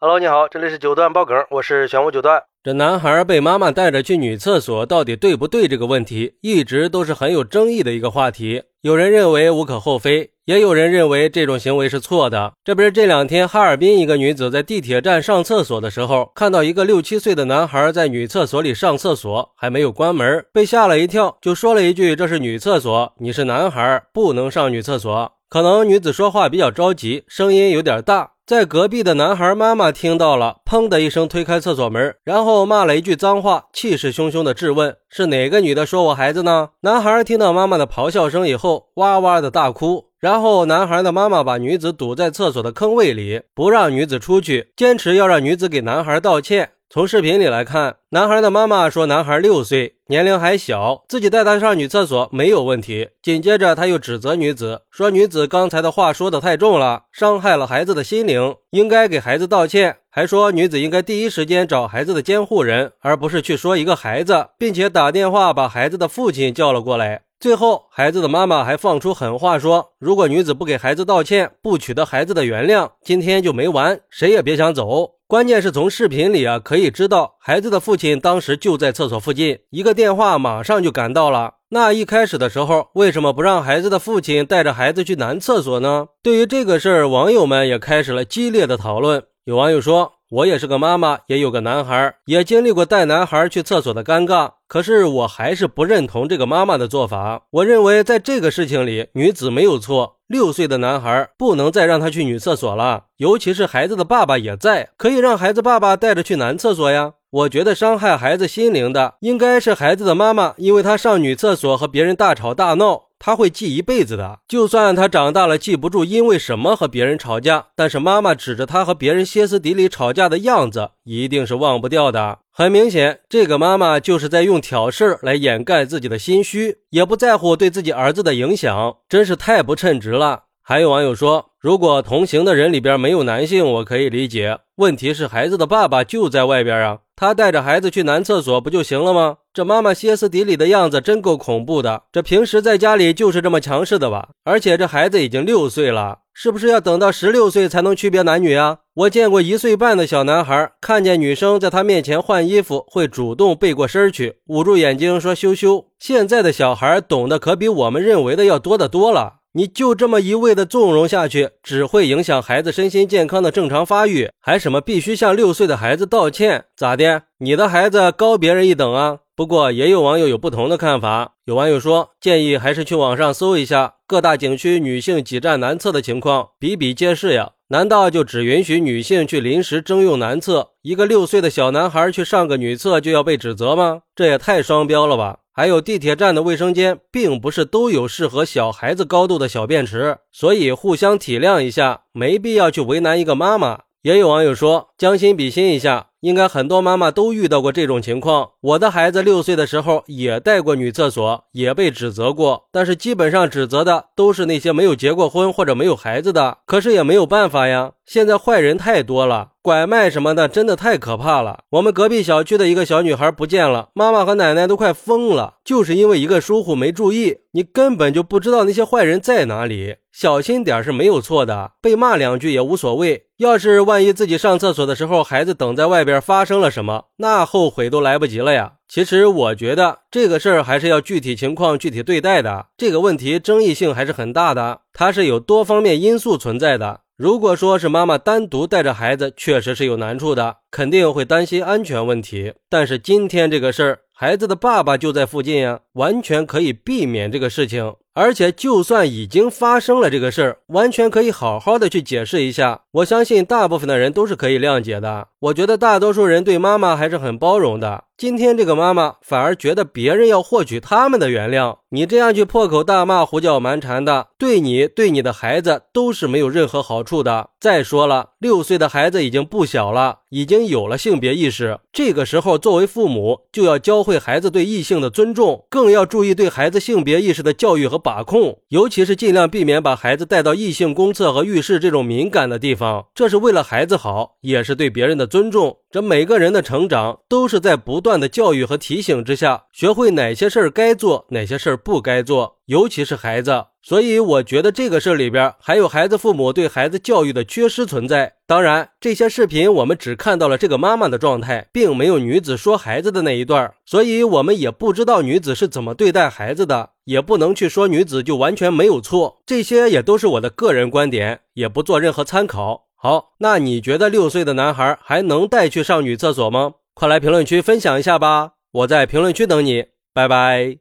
Hello，你好，这里是九段爆梗，我是玄武九段。这男孩被妈妈带着去女厕所，到底对不对？这个问题一直都是很有争议的一个话题。有人认为无可厚非，也有人认为这种行为是错的。这不是这两天哈尔滨一个女子在地铁站上厕所的时候，看到一个六七岁的男孩在女厕所里上厕所，还没有关门，被吓了一跳，就说了一句：“这是女厕所，你是男孩，不能上女厕所。”可能女子说话比较着急，声音有点大。在隔壁的男孩妈妈听到了，砰的一声推开厕所门，然后骂了一句脏话，气势汹汹的质问：“是哪个女的说我孩子呢？”男孩听到妈妈的咆哮声以后，哇哇的大哭。然后男孩的妈妈把女子堵在厕所的坑位里，不让女子出去，坚持要让女子给男孩道歉。从视频里来看，男孩的妈妈说男孩六岁，年龄还小，自己带他上女厕所没有问题。紧接着他又指责女子，说女子刚才的话说的太重了，伤害了孩子的心灵，应该给孩子道歉。还说女子应该第一时间找孩子的监护人，而不是去说一个孩子，并且打电话把孩子的父亲叫了过来。最后，孩子的妈妈还放出狠话，说如果女子不给孩子道歉，不取得孩子的原谅，今天就没完，谁也别想走。关键是从视频里啊，可以知道孩子的父亲当时就在厕所附近，一个电话马上就赶到了。那一开始的时候，为什么不让孩子的父亲带着孩子去男厕所呢？对于这个事儿，网友们也开始了激烈的讨论。有网友说。我也是个妈妈，也有个男孩，也经历过带男孩去厕所的尴尬。可是我还是不认同这个妈妈的做法。我认为在这个事情里，女子没有错。六岁的男孩不能再让他去女厕所了，尤其是孩子的爸爸也在，可以让孩子爸爸带着去男厕所呀。我觉得伤害孩子心灵的应该是孩子的妈妈，因为他上女厕所和别人大吵大闹。他会记一辈子的，就算他长大了记不住因为什么和别人吵架，但是妈妈指着他和别人歇斯底里吵架的样子，一定是忘不掉的。很明显，这个妈妈就是在用挑事来掩盖自己的心虚，也不在乎对自己儿子的影响，真是太不称职了。还有网友说，如果同行的人里边没有男性，我可以理解。问题是孩子的爸爸就在外边啊，他带着孩子去男厕所不就行了吗？这妈妈歇斯底里的样子真够恐怖的。这平时在家里就是这么强势的吧？而且这孩子已经六岁了，是不是要等到十六岁才能区别男女啊？我见过一岁半的小男孩，看见女生在他面前换衣服，会主动背过身去，捂住眼睛说羞羞。现在的小孩懂得可比我们认为的要多得多了。你就这么一味的纵容下去，只会影响孩子身心健康的正常发育。还什么必须向六岁的孩子道歉？咋的？你的孩子高别人一等啊？不过也有网友有不同的看法。有网友说，建议还是去网上搜一下各大景区女性挤占男厕的情况，比比皆是呀。难道就只允许女性去临时征用男厕？一个六岁的小男孩去上个女厕就要被指责吗？这也太双标了吧！还有地铁站的卫生间，并不是都有适合小孩子高度的小便池，所以互相体谅一下，没必要去为难一个妈妈。也有网友说，将心比心一下。应该很多妈妈都遇到过这种情况。我的孩子六岁的时候也带过女厕所，也被指责过。但是基本上指责的都是那些没有结过婚或者没有孩子的。可是也没有办法呀，现在坏人太多了，拐卖什么的真的太可怕了。我们隔壁小区的一个小女孩不见了，妈妈和奶奶都快疯了，就是因为一个疏忽没注意，你根本就不知道那些坏人在哪里。小心点是没有错的，被骂两句也无所谓。要是万一自己上厕所的时候，孩子等在外边发生了什么，那后悔都来不及了呀。其实我觉得这个事儿还是要具体情况具体对待的。这个问题争议性还是很大的，它是有多方面因素存在的。如果说是妈妈单独带着孩子，确实是有难处的，肯定会担心安全问题。但是今天这个事儿，孩子的爸爸就在附近呀，完全可以避免这个事情。而且，就算已经发生了这个事儿，完全可以好好的去解释一下。我相信大部分的人都是可以谅解的。我觉得大多数人对妈妈还是很包容的。今天这个妈妈反而觉得别人要获取他们的原谅，你这样去破口大骂、胡搅蛮缠的，对你、对你的孩子都是没有任何好处的。再说了，六岁的孩子已经不小了，已经有了性别意识，这个时候作为父母就要教会孩子对异性的尊重，更要注意对孩子性别意识的教育和把控，尤其是尽量避免把孩子带到异性公厕和浴室这种敏感的地方，这是为了孩子好，也是对别人的尊重。这每个人的成长都是在不断的教育和提醒之下，学会哪些事儿该做，哪些事儿不该做。尤其是孩子，所以我觉得这个事儿里边还有孩子父母对孩子教育的缺失存在。当然，这些视频我们只看到了这个妈妈的状态，并没有女子说孩子的那一段，所以我们也不知道女子是怎么对待孩子的，也不能去说女子就完全没有错。这些也都是我的个人观点，也不做任何参考。好，那你觉得六岁的男孩还能带去上女厕所吗？快来评论区分享一下吧！我在评论区等你，拜拜。